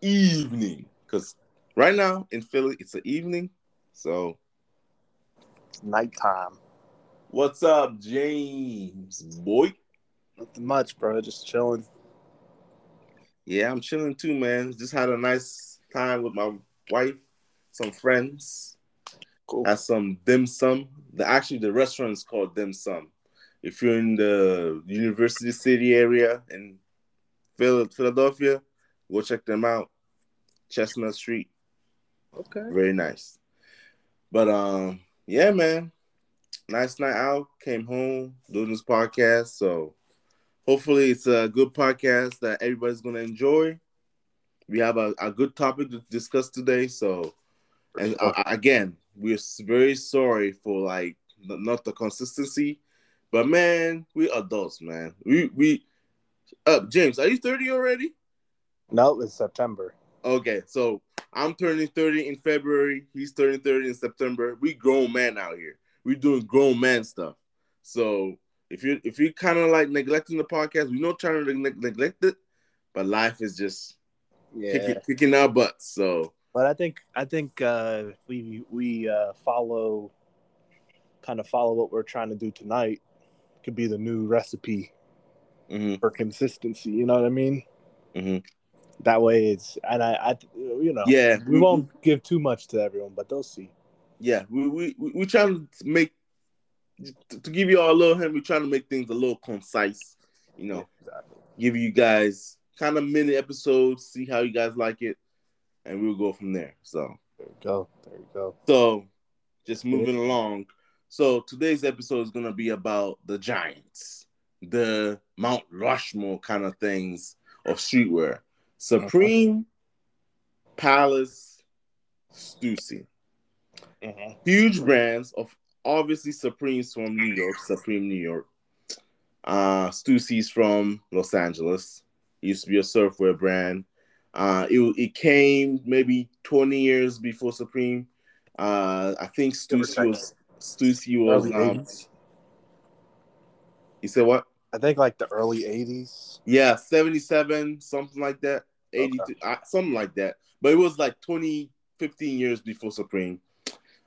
evening because right now in Philly it's an evening. So nighttime. What's up, James? Boy. Nothing much, bro. Just chilling. Yeah, I'm chilling too, man. Just had a nice time with my wife, some friends. Cool. Had some dim sum. The actually the restaurant is called dim sum. If you're in the University City area in Philadelphia, go check them out. Chestnut Street. Okay. Very nice. But um, yeah, man. Nice night out. Came home doing this podcast. So hopefully it's a good podcast that everybody's gonna enjoy. We have a, a good topic to discuss today. So and uh, again, we're very sorry for like not the consistency, but man, we adults, man. We we uh James, are you 30 already? No, it's September. Okay, so I'm turning 30 in February. He's turning 30 in September. We grown men out here. We doing grown man stuff. So if you if you kind of like neglecting the podcast, we're not trying to ne- neglect it, but life is just yeah. kicking, kicking our butts. So, but I think I think uh, we we uh, follow kind of follow what we're trying to do tonight could be the new recipe mm-hmm. for consistency. You know what I mean? Mm-hmm. That way, it's and I, I, you know, yeah, we, we won't give too much to everyone, but they'll see. Yeah, we we we, we trying to make to give you all a little hint. We're trying to make things a little concise. You know, exactly. give you guys kind of mini episodes, see how you guys like it, and we'll go from there. So there you go. There you go. So just moving yeah. along. So today's episode is gonna be about the Giants, the Mount Rushmore kind of things of streetwear. Supreme, uh-huh. Palace, Stussy. Uh-huh. Huge brands of obviously Supreme's from New York, Supreme New York. Uh Stussy's from Los Angeles. It used to be a surfwear brand. Uh it, it came maybe 20 years before Supreme. Uh I think Stussy was Stussy was um, You said what? I think like the early 80s. Yeah, 77, something like that. 82, okay. uh, something like that. But it was like 20, 15 years before Supreme.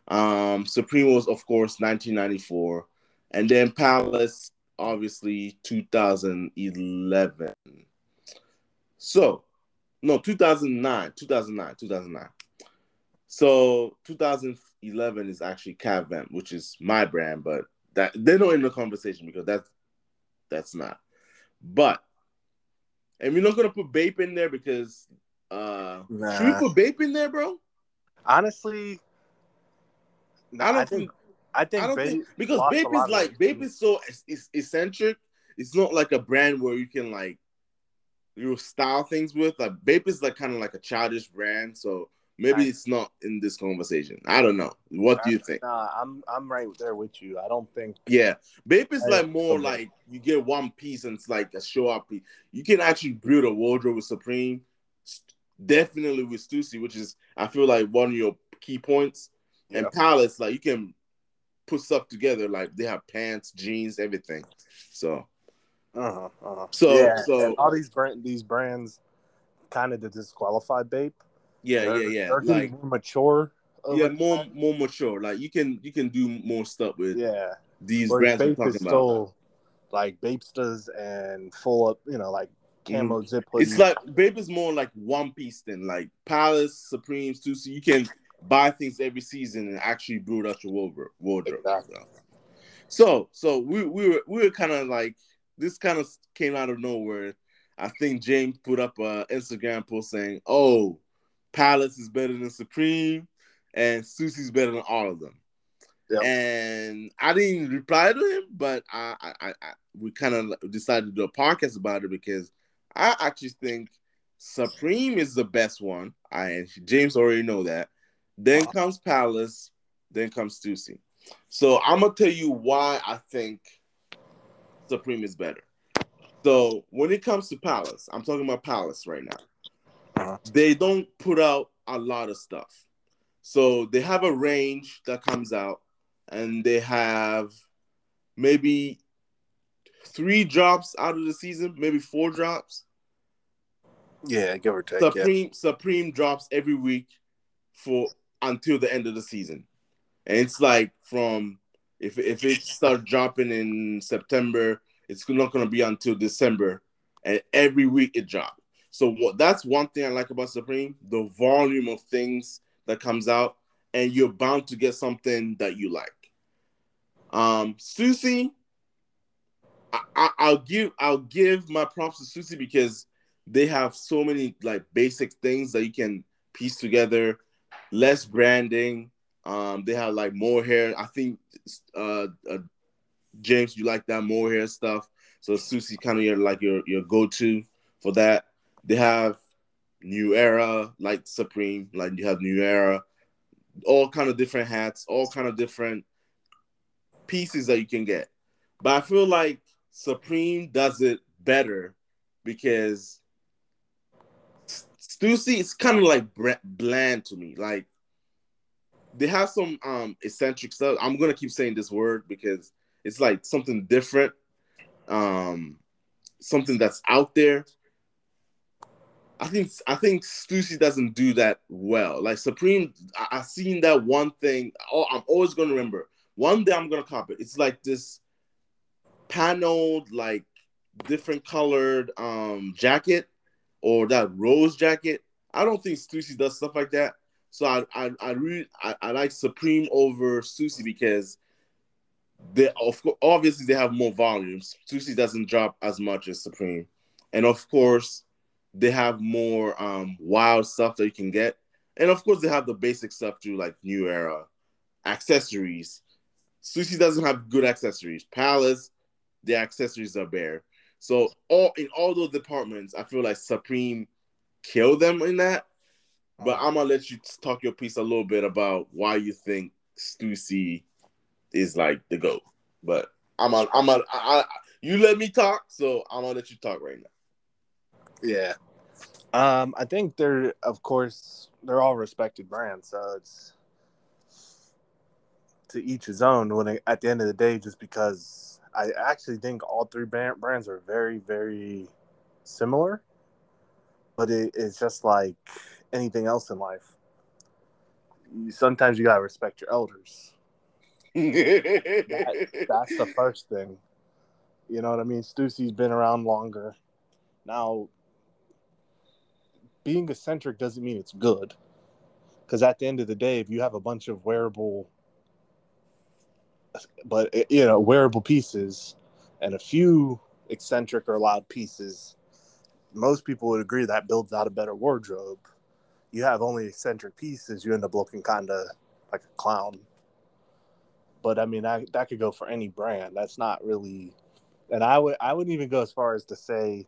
Um, Supreme was, of course, 1994. And then Palace, obviously, 2011. So, no, 2009, 2009, 2009. So 2011 is actually Cavvamp, which is my brand, but that they're not in the conversation because that's that's not. But and we're not gonna put Bape in there because uh nah. should we put Bape in there, bro? Honestly, I don't I think, think I think I don't Bape think, because Bape is like Bape is so it's eccentric. It's not like a brand where you can like you style things with. Like Bape is like kind of like a childish brand, so maybe I, it's not in this conversation. I don't know. What I, do you think? Nah, I'm I'm right there with you. I don't think. Yeah, Bape is like more like you get one piece and it's like a show up piece. You can actually build a wardrobe with Supreme. Definitely with Stussy, which is I feel like one of your key points and Palace, like you can put stuff together. Like they have pants, jeans, everything. So, uh-huh, uh-huh. so yeah, so all these brand these brands kind of to disqualify Bape. Yeah, they're, yeah, yeah. Like more mature. Yeah, more time. more mature. Like you can you can do more stuff with yeah these brands Bape we're talking about. Still, like Bapestas and full up, you know, like camo mm. zip. It's like Bape is more like one piece than like Palace, Supremes too. So you can buy things every season and actually build out your wardrobe. wardrobe exactly. So, so we we were we were kind of like this kind of came out of nowhere. I think James put up a Instagram post saying, "Oh, Palace is better than Supreme, and Stussy's better than all of them." Yep. And I didn't reply to him, but I, I, I we kind of decided to do a podcast about it because I actually think Supreme is the best one. I James already know that, then uh-huh. comes Palace, then comes Stussy. So I'm gonna tell you why I think Supreme is better. So when it comes to Palace, I'm talking about Palace right now. Uh-huh. They don't put out a lot of stuff. So they have a range that comes out, and they have maybe three drops out of the season, maybe four drops. Yeah, give or take. Supreme yeah. Supreme drops every week for until the end of the season, and it's like from if if it starts dropping in September, it's not going to be until December, and every week it drops. So what that's one thing I like about Supreme, the volume of things that comes out, and you're bound to get something that you like. Um, I, I, will give I'll give my props to Stussy because they have so many like basic things that you can piece together, less branding. Um, they have like more hair. I think uh, uh James, you like that more hair stuff. So Stussy kind of your like your your go to for that. They have New Era, like Supreme, like you have New Era, all kind of different hats, all kind of different pieces that you can get. But I feel like Supreme does it better because Stussy is kind of like bland to me. Like they have some um eccentric stuff. I'm gonna keep saying this word because it's like something different, um, something that's out there. I think I think Stussy doesn't do that well. Like Supreme, I, I seen that one thing. Oh, I'm always gonna remember. One day I'm gonna copy it. It's like this paneled, like different colored um jacket or that rose jacket. I don't think Stussy does stuff like that. So I I I really I, I like Supreme over Stussy because they of course obviously they have more volumes. Stussy doesn't drop as much as Supreme, and of course they have more um, wild stuff that you can get. And of course, they have the basic stuff too, like New Era, accessories. Stussy doesn't have good accessories. Palace, the accessories are bare. So all in all those departments, I feel like Supreme killed them in that. But I'm gonna let you talk your piece a little bit about why you think Stussy is like the goat. But I'm on. I'm on. I, I, you let me talk, so I'm gonna let you talk right now. Yeah. Um, I think they're, of course, they're all respected brands, so it's to each his own. When it, at the end of the day, just because I actually think all three brand, brands are very, very similar, but it, it's just like anything else in life. sometimes you gotta respect your elders. that, that's the first thing. You know what I mean? Stussy's been around longer. Now being eccentric doesn't mean it's good. Because at the end of the day, if you have a bunch of wearable, but eh, you know, wearable pieces and a few eccentric or loud pieces, most people would agree that builds out a better wardrobe. You have only eccentric pieces, you end up looking kind of like a clown. But I mean, that, that could go for any brand. That's not really, and I would I wouldn't even go as far as to say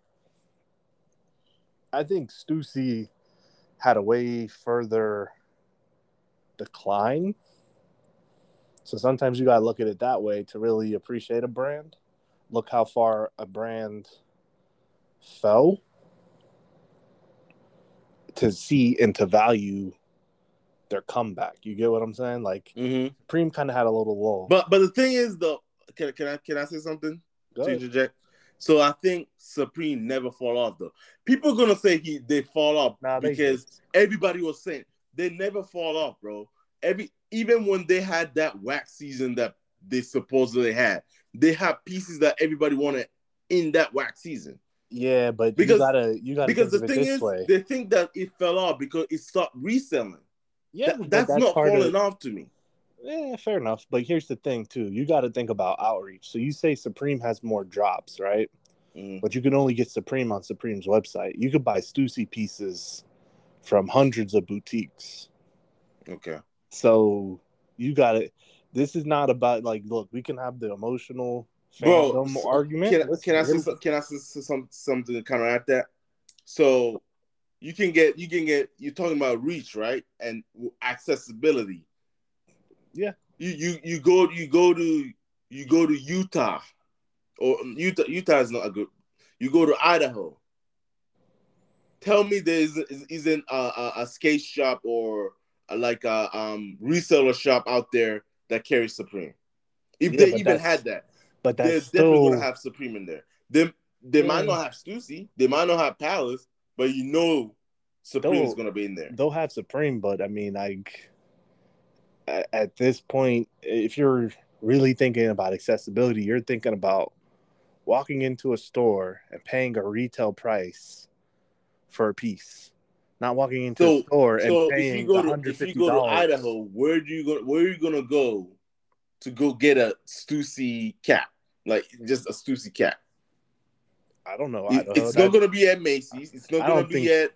I think Stussy had a way further decline. So sometimes you gotta look at it that way to really appreciate a brand. Look how far a brand fell to see and to value their comeback. You get what I'm saying? Like mm-hmm. Preem kind of had a little lull. But but the thing is though, can, can I can I say something? Go to interject? So I think Supreme never fall off though. People are gonna say he they fall off nah, because everybody was saying they never fall off, bro. Every even when they had that wax season that they supposedly had, they had pieces that everybody wanted in that wax season. Yeah, but because, you gotta you gotta because the thing is way. they think that it fell off because it stopped reselling. Yeah, that, that's, that's, not falling of, off to me. Yeah, fair enough. But here's the thing, too. You got to think about outreach. So you say Supreme has more drops, right? Mm. But you can only get Supreme on Supreme's website. You could buy Stussy pieces from hundreds of boutiques. Okay. So you got it. This is not about like, look, we can have the emotional Bro, argument. Can, can I say can I say some something to counteract that? So you can get you can get you're talking about reach, right? And accessibility. Yeah. You you you go you go to you go to Utah, or Utah Utah is not a good. You go to Idaho. Tell me there is isn't a, a, a skate shop or a, like a um, reseller shop out there that carries Supreme. If yeah, they even had that, but that's they're still... definitely gonna have Supreme in there. They they yeah. might not have Stussy, they might not have Palace, but you know Supreme is gonna be in there. They'll have Supreme, but I mean, like at, this point, if you're really thinking about accessibility, you're thinking about walking into a store and paying a retail price for a piece. Not walking into so, a store and so paying if you go to, if you go to Idaho, where do you go? Where are you gonna go to go get a Stussy cap? Like just a Stussy cap? I don't know. Idaho. It's not gonna be at Macy's. It's not gonna be think,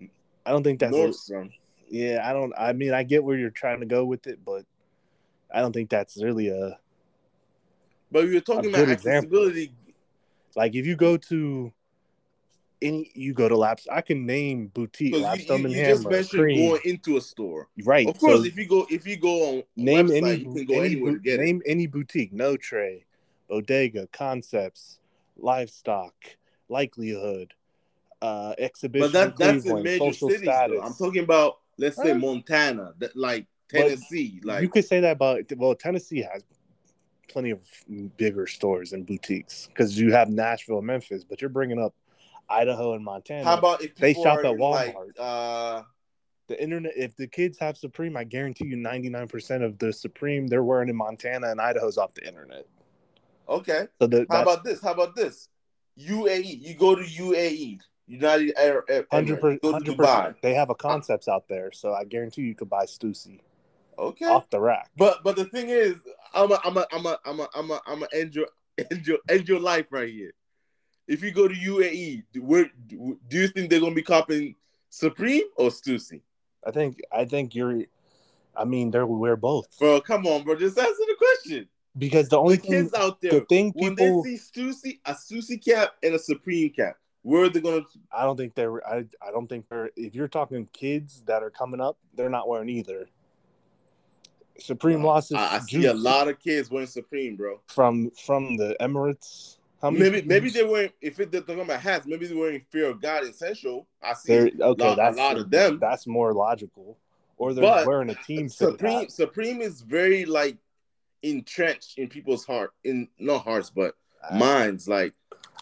at. I don't think that's Nordstrom. Yeah, I don't. I mean, I get where you're trying to go with it, but I don't think that's really a. But you're talking about accessibility. Example. Like if you go to any, you go to Laps. I can name boutique Lapstone you, you, you just mentioned cream. going into a store, right? Of course, so if you go if you go on name website, any, you can go any, anywhere to get name it. any boutique. Notre, Bodega, Concepts, Livestock, Likelihood, uh, exhibition. But that, that's in major cities. I'm talking about let's say Montana, that like Tennessee. But like you could say that about well, Tennessee has plenty of bigger stores and boutiques because you have Nashville, and Memphis, but you're bringing up Idaho and Montana. How about if they shop at Walmart? Like, uh, the internet, if the kids have Supreme, I guarantee you 99% of the Supreme they're wearing in Montana and Idaho's off the internet. Okay. So the, how about this? How about this? UAE. You go to UAE. United Arab Emirates. Go to They have a concepts out there, so I guarantee you could buy Stussy. Okay. Off the rack. But but the thing is, I'm a I'm a I'm a I'm a I'm a I'm a end your end your end your life right here. If you go to UAE, where do you think they're gonna be copying Supreme or Stussy? I think I think you're. I mean, they'll wear both. Bro, come on, bro. Just answer the question. Because the only the thing, kids out there, the thing people, when they see Stussy, a Stussy cap and a Supreme cap, where are they gonna? I don't think they're. I I don't think they're. If you're talking kids that are coming up, they're not wearing either. Supreme losses. I, I see a lot of kids wearing Supreme, bro. From from the Emirates. How many maybe maybe they're wearing if it, they're talking about hats, maybe they're wearing Fear of God Essential. I see okay, lot, that's, a lot of them. That's more logical. Or they're but wearing a team. Supreme Supreme is very like entrenched in people's heart, in not hearts, but I, minds. Like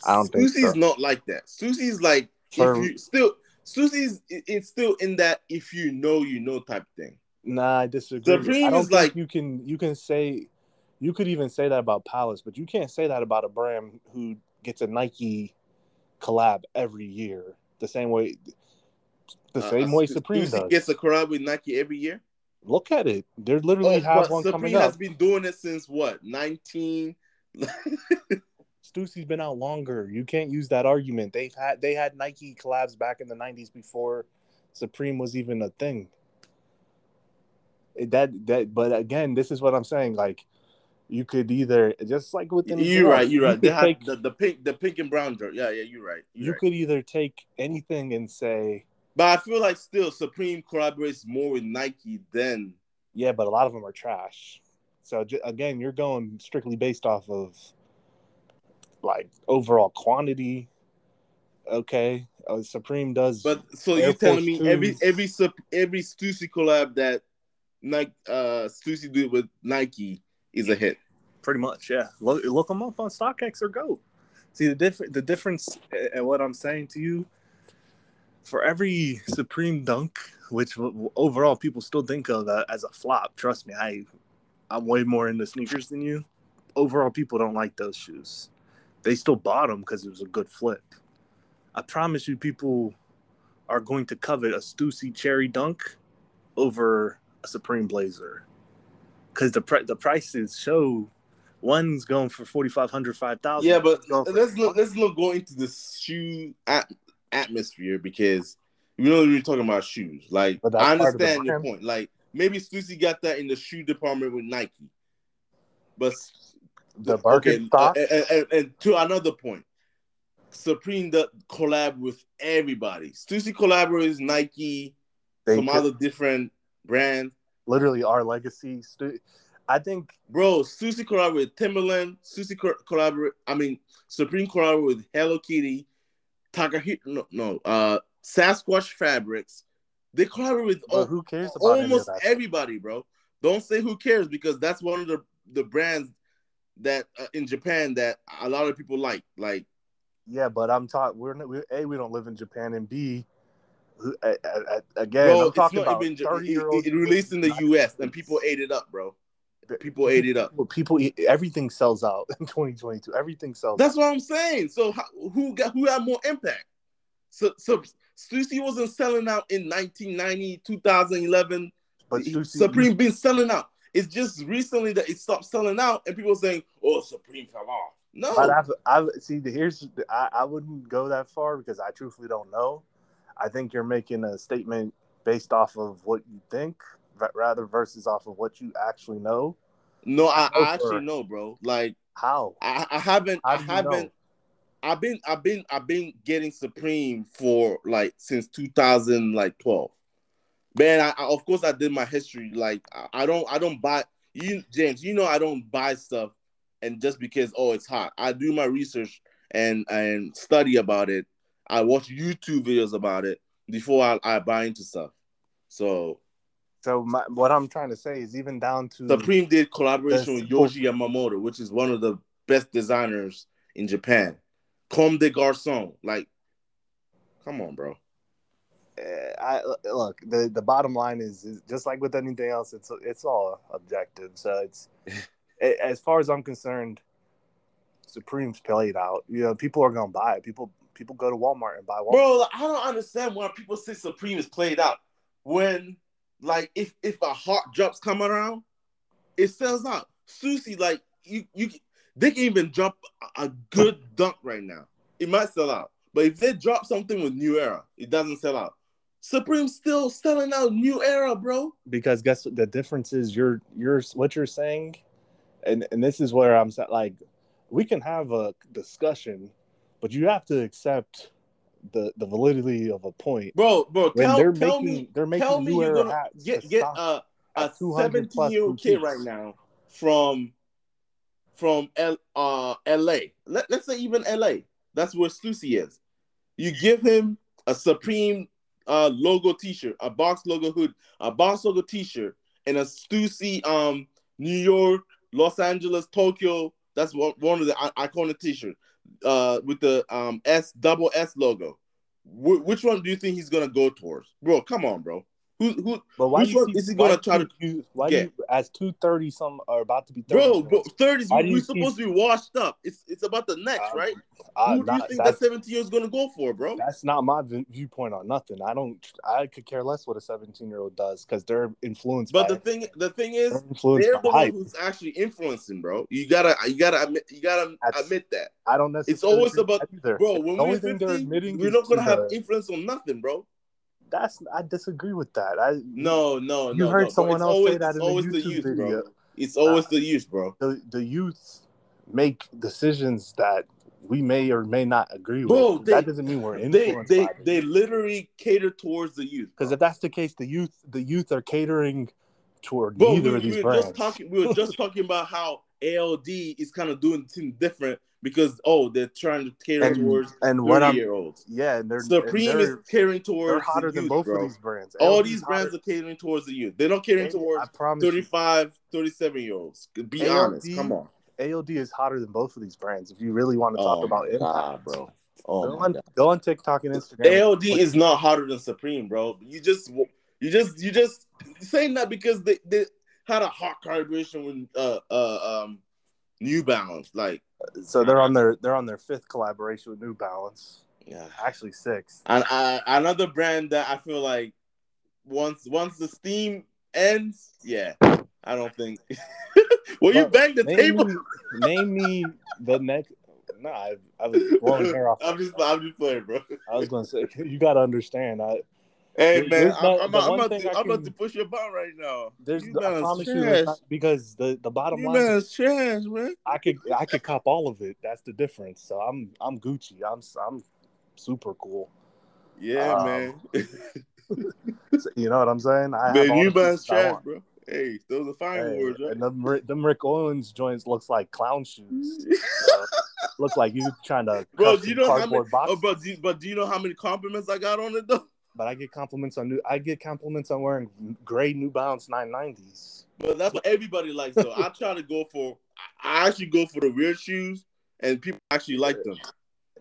I don't Stussy's think so. not like that. Stussy's like For, if you still Stussy's it's still in that if you know you know type thing. Nah, I disagree. Supreme I don't is like you can you can say you could even say that about Palace, but you can't say that about a brand who gets a Nike collab every year. The same way the uh, same uh, way Supreme does. gets a collab with Nike every year. Look at it. They're literally oh, have one Supreme coming up. has been doing it since what? 19 Stussy's been out longer. You can't use that argument. They've had they had Nike collabs back in the 90s before Supreme was even a thing that that but again this is what i'm saying like you could either just like with you're right you're right you they take, the, the pink the pink and brown shirt yeah yeah you're right you're you right. could either take anything and say but i feel like still supreme collaborates more with nike than yeah but a lot of them are trash so again you're going strictly based off of like overall quantity okay uh, supreme does but so Air you're Force telling me 2s. every every every Stussy collab that Nike uh Stussy did with Nike is a hit. Pretty much, yeah. Look look them up on StockX or GOAT. See the different the difference and what I'm saying to you. For every Supreme Dunk, which overall people still think of as a flop, trust me, I I'm way more into sneakers than you. Overall, people don't like those shoes. They still bought them because it was a good flip. I promise you, people are going to covet a Stussy Cherry Dunk over a Supreme Blazer. Because the the prices show one's going for 4500 5000 yeah but let's look let's look go into the shoe at- atmosphere because you know you're talking about shoes. Like i understand your point. Like maybe Stussy got that in the shoe department with nike but the Birkenstock stock and, and, and, to another point supreme the collab with everybody Stussy collaborates nike they some could. other different brand. Literally, our legacy. I think, bro, Stussy collaborate with Timberland. Stussy collaborate. I mean, Supreme collaborate with Hello Kitty, Takahito. No, no, uh, Sasquatch Fabrics. They collaborate with all, who cares almost everybody, bro. Don't say who cares because that's one of the the brands that uh, in Japan that a lot of people like. Like Yeah, but I'm taught We're, we a we don't live in Japan, and b again, bro, I'm talking about thirty year old. It, it released in the U.S. and people ate it up, bro. People ate it up. Well, people eat, everything sells out in 2022. Everything sells. Out. That's out. what I'm saying. So how, who got who had more impact? So so Stussy wasn't selling out in 1990, 2011. But Supreme been selling out. It's just recently that it stopped selling out, and people saying, "Oh, Supreme fell off." No, but I've, I've see. Here's I, I wouldn't go that far because I truthfully don't know. I think you're making a statement based off of what you think, rather versus off of what you actually know. No, I, I actually know, bro. Like how? I, I haven't. I haven't. Know? I've been. I've been. I've been getting Supreme for like since 2000, like 12. Man, I, I of course I did my history. Like I, I don't. I don't buy you, James. You know I don't buy stuff, and just because oh it's hot, I do my research and and study about it I watch YouTube videos about it before I, I buy into stuff. So, so my, what I'm trying to say is even down to Supreme did collaboration with Yohji Yamamoto, which is one of the best designers in Japan. Comme des Garçons, like, come on, bro. Eh, I look the the bottom line is, is just like with anything else, it's it's all objective. So it's as far as I'm concerned, Supreme's played out. You know, people are gonna buy it. People people go to Walmart and buy Walmart. Bro, I don't understand why people say Supreme is played out when, like, if if a hot drops come around, it sells out. Stussy, like, you you they can even drop a good dunk right now. It might sell out, but if they drop something with New Era, it doesn't sell out. Supreme still selling out New Era, bro. Because guess what? The difference is you're you're what you're saying, and and this is where I'm like, we can have a discussion but you have to accept the the validity of a point, bro. Bro, when tell, they're tell making me, they're making new era hats get get a a seventeen year old kid right now from from L, uh L.A. Let, let's say even L.A. That's where Stussy is. You give him a Supreme uh logo T-shirt, a box logo hood, a box logo T-shirt, and a Stussy um New York, Los Angeles, Tokyo. That's one, of the iconic T-shirts uh with the um S double S logo. Wh- which one do you think he's gonna go towards, bro? Come on, bro. Who who? But why which one is he gonna try to? why get? you as two thirty some are about to be 30 bro? Bro, thirties. We, supposed to be washed up. It's it's about the next, uh, right? Uh, Who do you think that seventeen year is gonna go for, bro? That's not my viewpoint on nothing. I don't. I could care less what a seventeen year old does because they're influenced. But the it. thing, the thing is, they're, they're the one who's actually influencing, bro. You gotta, you gotta admit, you gotta That's, admit that. I don't necessarily. It's always about, either. bro. When we're 50, we're not gonna have influence on nothing, bro that's I disagree with that. I no no you no, heard no, someone else always, say that in always the, the youth, video. Bro. It's always uh, the youth, bro. The the youth make decisions that we may or may not agree bro, with. They, that doesn't mean we're influenced. They they, they literally cater towards the youth. Because if that's the case, the youth the youth are catering toward bro, neither we, of these we brands. Just talking, we were just talking about how ALD is kind of doing something different because oh they're trying to cater and, towards and what I'm, year olds. Yeah, and they're Supreme and they're, is catering towards they're hotter the than youth, both bro. of these brands. All these brands hotter. are catering towards the youth. They're not catering towards 35, 37 year olds. Be ALD, honest. Come on. ALD is hotter than both of these brands. If you really want to talk oh about it, bro. Oh go on, go on TikTok and Instagram. ALD is not hotter than Supreme, bro. You just you just you just saying that because they, they had a hot collaboration with uh uh um New Balance. Like so they're on their they're on their fifth collaboration with New Balance. Yeah, actually six. And uh, another brand that I feel like once once the steam ends, yeah, I don't think. well, you bang the name table. Me, name me the next. No, I, I was blowing hair off. I'm just I'm just playing, bro. I was gonna say you got to understand. I Hey man, I'm, I'm, I'm, about to, can, I'm, about to, push your button right now. There's, you I promise trash. you, because the the bottom you line is trash, man. I could I could cop all of it. That's the difference. So I'm I'm Gucci. I'm I'm super cool. Yeah, um, man. you know what I'm saying? I man, you man's trash, bro. Hey, those are fine hey, words, right? And them, them Rick Owens joints looks like clown shoes. looks like you trying to bro. Do you know how many? Oh, but do, but do you know how many compliments I got on it though? But I get compliments on new. I get compliments on wearing gray New Balance 990s. But that's what everybody likes, though. I try to go for. I actually go for the weird shoes, and people actually like them.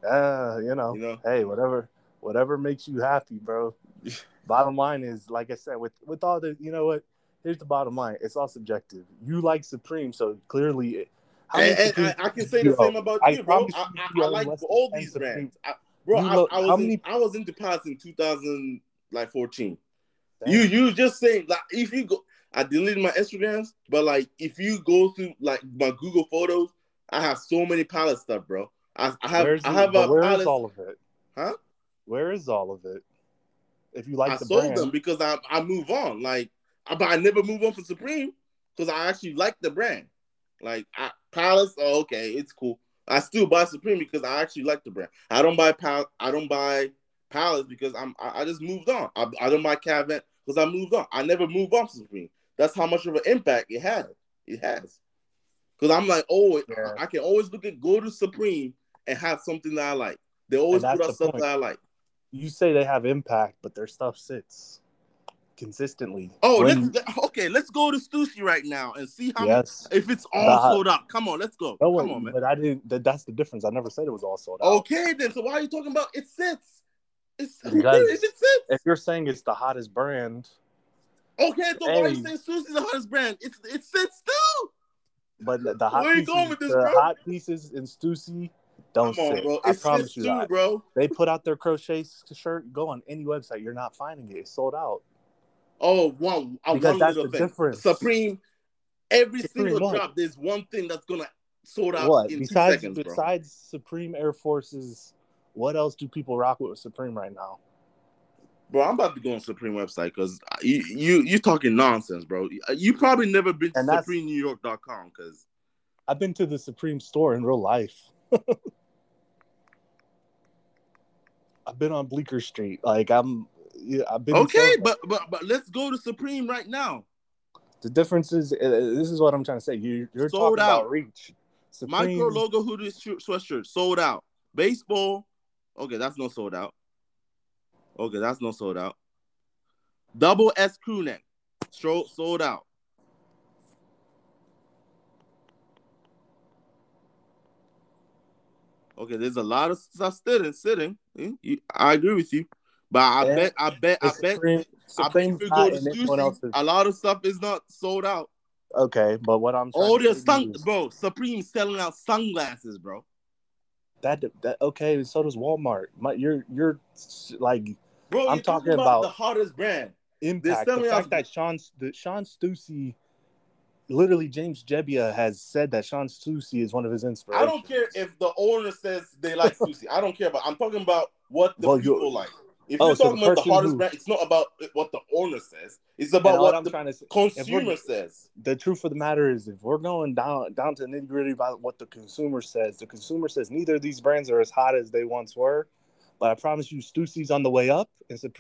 Uh, you know, You know? hey, whatever, whatever makes you happy, bro. bottom line is, like I said, with with all the, you know what? Here's the bottom line. It's all subjective. You like Supreme, so clearly, how many And, and I, I can say the same about I you, bro. I, I, I like all these brands. I, bro, I, lo- I was in, many- I was into Palace in 2000 like 14. Damn. You you just saying like if you go, I deleted my Instagrams, but like if you go through like my Google Photos, I have so many Palace stuff, bro. I, I have Where's I have a where is all of it? Huh? Where is all of it? If you like I the sold brand, them because I I move on. Like, I, but I never move on from Supreme because I actually like the brand. Like I, Palace, oh, okay, it's cool. I still buy Supreme because I actually like the brand. I don't buy Pal. I don't buy Palace because I'm. I, I just moved on. I, I don't buy Cavent because I moved on. I never moved on from Supreme. That's how much of an impact it had. It has. Because I'm like, oh, Yeah. I, I can always look at go to Supreme and have something that I like. They always put out the stuff point. that I like. you say they have impact, but their stuff sits consistently. Oh, When- let's okay. Let's go to Stussy right now and see how yes. if it's all The- sold out. Come on, let's go. No, Come wait, on, man. but I didn't. That, that's the difference. I never said it was all sold out. Okay, then. So why are you talking about it sits? It's Because if it sits. If you're saying it's the hottest brand, Okay, so why are you saying Stussy's the hottest brand? It's it sits too. but the, the hot Where pieces, going with this, the bro? hot pieces in Stussy don't Come on, sit. bro. I It promise you too, that. bro. They put out their crochet shirt. Go on any website, you're not finding it. It's sold out. Oh, one. uh, Because one that's the thing. difference. Supreme. Every Supreme single what? drop, there's one thing that's gonna sort out What in besides two seconds, bro. besides Supreme Air Forces? What else do people rock with Supreme right now? Bro, I'm about to go on Supreme website because you you you talking nonsense, bro. You probably never been to SupremeNewYork.com because I've been to the Supreme store in real life. I've been on Bleecker Street. Like I'm, yeah, I've been. okay, but but but let's go to Supreme right now. the difference is, uh, this is what I'm trying to say. You, you're Sold talking out. about reach. Supreme, Micro logo hoodie sweatshirt sold out. Baseball, okay, that's not sold out. Okay, that's not sold out. Double S crew neck, sold out. Okay, there's a lot of stuff sitting. Sitting, Eh, I agree with you, but I Yeah. bet, I bet, I bet, Supreme, I bet if you go to a lot of stuff is not sold out. okay. But what I'm All their sun, is bro. Supreme selling out sunglasses, bro. that that okay. So does Walmart. My, you're you're like Bro, I'm talking talking about, about- the hottest brand. impact. The fact out- that Shawn the, Shawn Stussy, literally James Jebbia has said that Shawn Stussy is one of his inspirations. I don't care if the owner says they like Stussy. I don't care about. I'm talking about what the Well, people like. If Oh, you're so the talking about the hottest who- brand, it's not about what the owner says. It's about all what I'm the trying to say, consumer says. the truth of the matter is, if we're going down down to nitty gritty about what the consumer says, the consumer says neither of these brands are as hot as they once were. But I promise you, Stussy's on the way up, and Supreme.